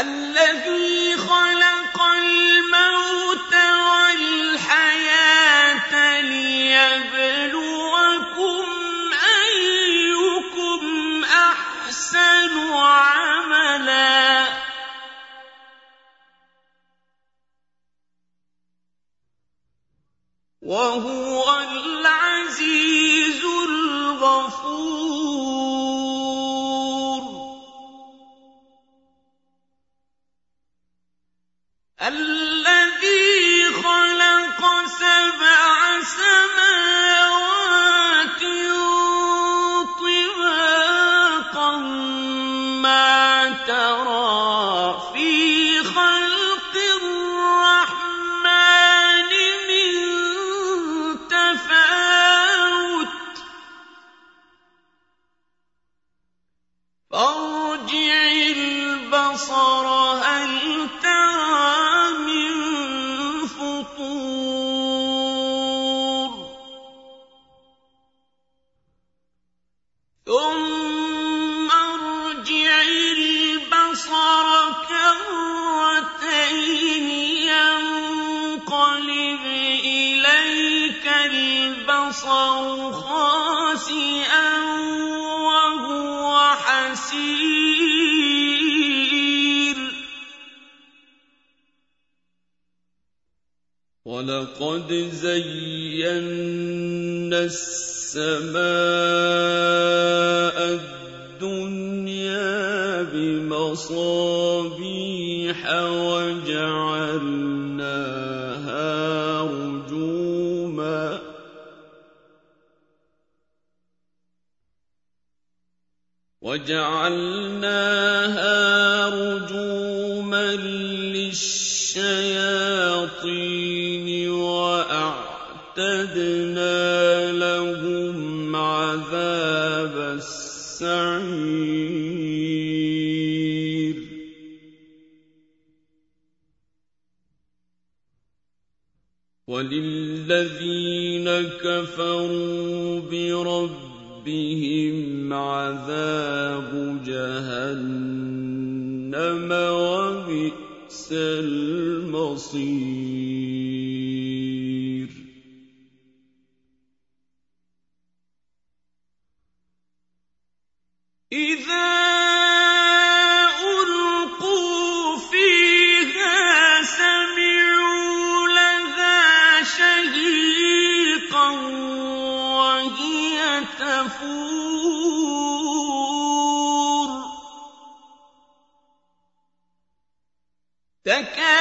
الذي خلق الموت والحياة ليبلوكم أيكم أحسن عملا. وهو العزيز البصر خاسئا وهو حسير ولقد زينا السماء الدنيا بمصابيح وجعلناها وجعلناها رجوما للشياطين وأعتدنا لهم عذاب السعير. وللذين كفروا بربهم عذاب جهنم وبئس المصير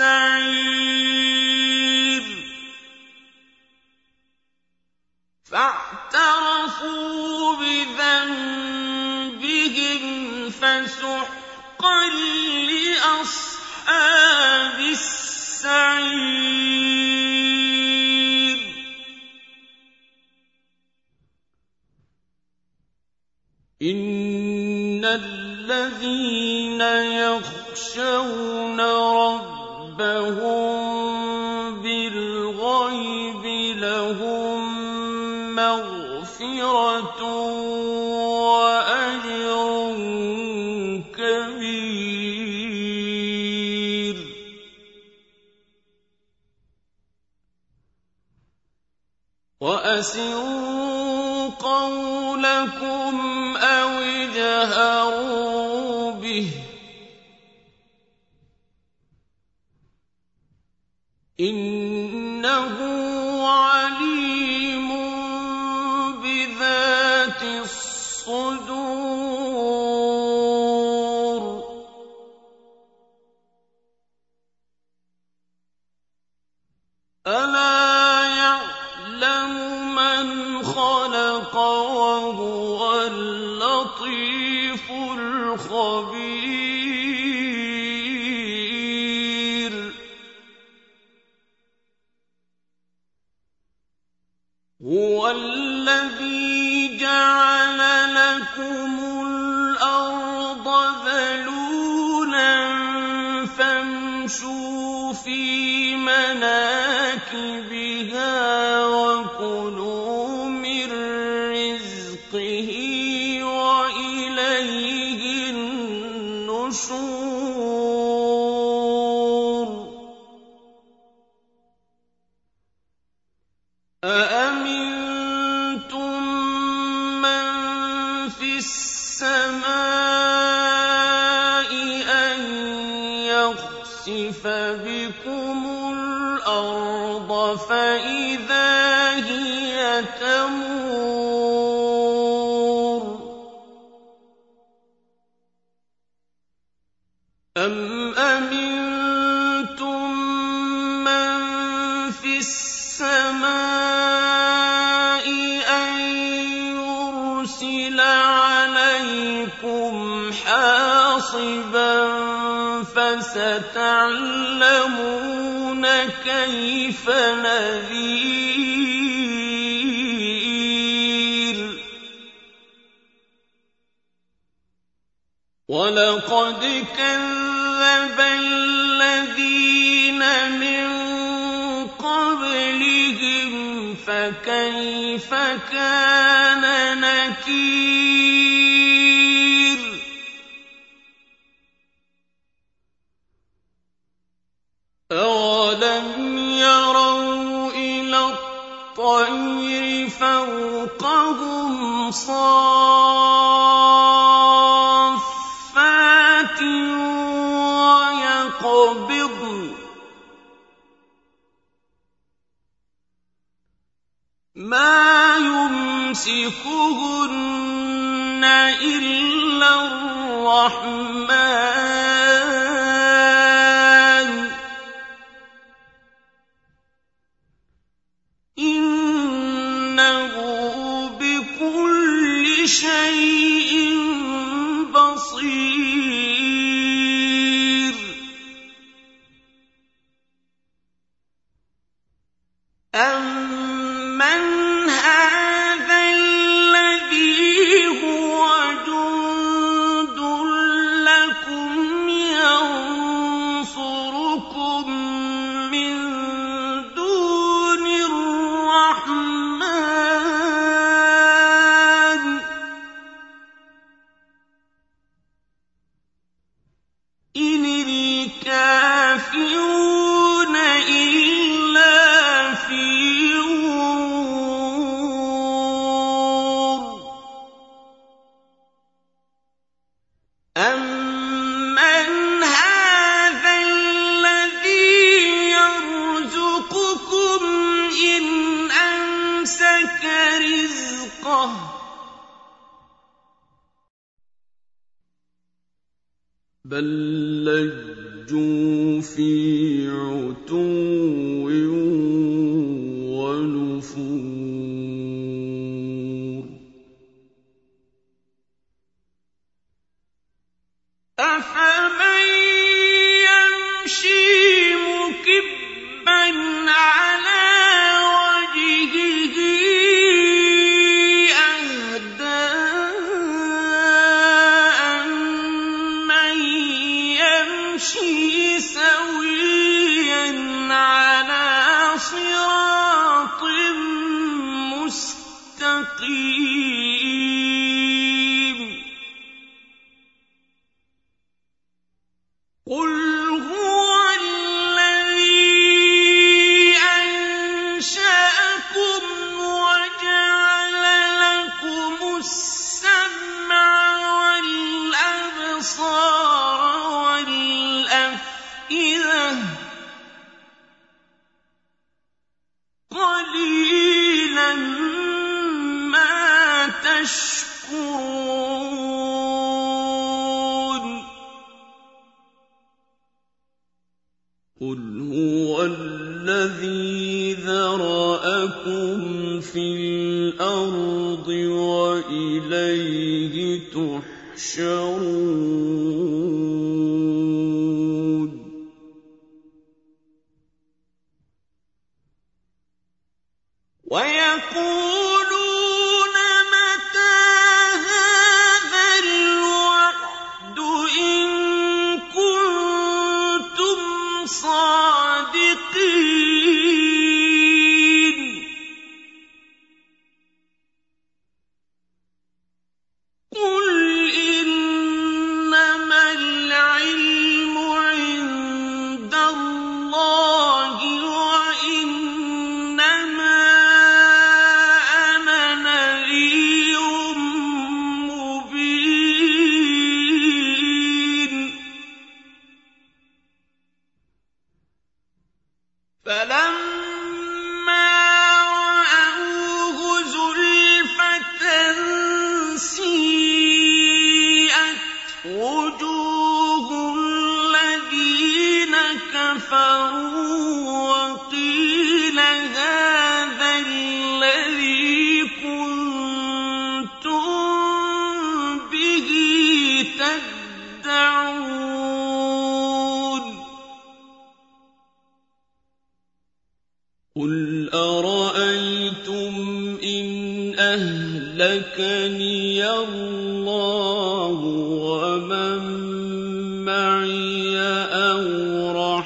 السَّعِيرِ فَاعْتَرَفُوا بِذَنبِهِمْ فَسُحْقًا لِّأَصْحَابِ السَّعِيرِ. إِنَّ الَّذِينَ يَخْشَوْنَ رَبَّهُمْ بالغيب لهم مغفرة وأجر كبير. وأسروا قولكم خلق وهو اللطيف الخبير. هو الذي جعل لكم الأرض ذلولا فامشوا في مناكبها يخسف بكم الأرض فإذا هي تمور أم أمنتم من في السماء أن يرسل عليكم حاصبا فستعلمون كيف نذير. ولقد كذب الذين من قبلهم فكيف كان نكير؟ صافات ويقبضن ما يمسكهن إلا الرحمن. الْكَافِرُونَ إِلَّا فِي غُرُورٍ. أَمَّنْ هَٰذَا الَّذِي يَرْزُقُكُمْ إِنْ أَمْسَكَ رِزْقَهُ ۚ. بَل لَّجُّوا فِي عُتُوٍّ قل هو الذي ذرأكم في الأرض وإليه تحشرون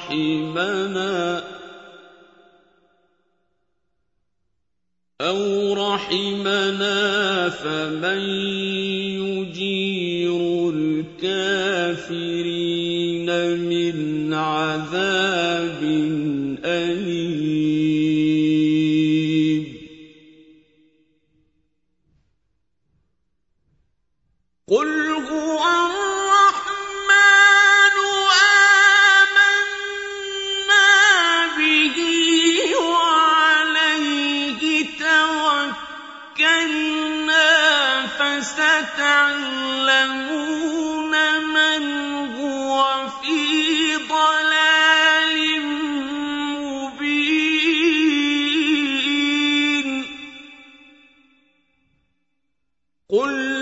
رحمنا أو رحمنا فمن يجير الكافرين من عذاب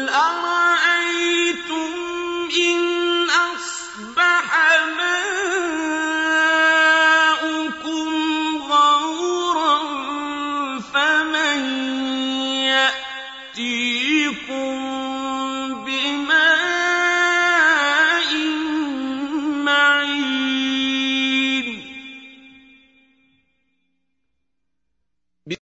أَرَأَيْتَ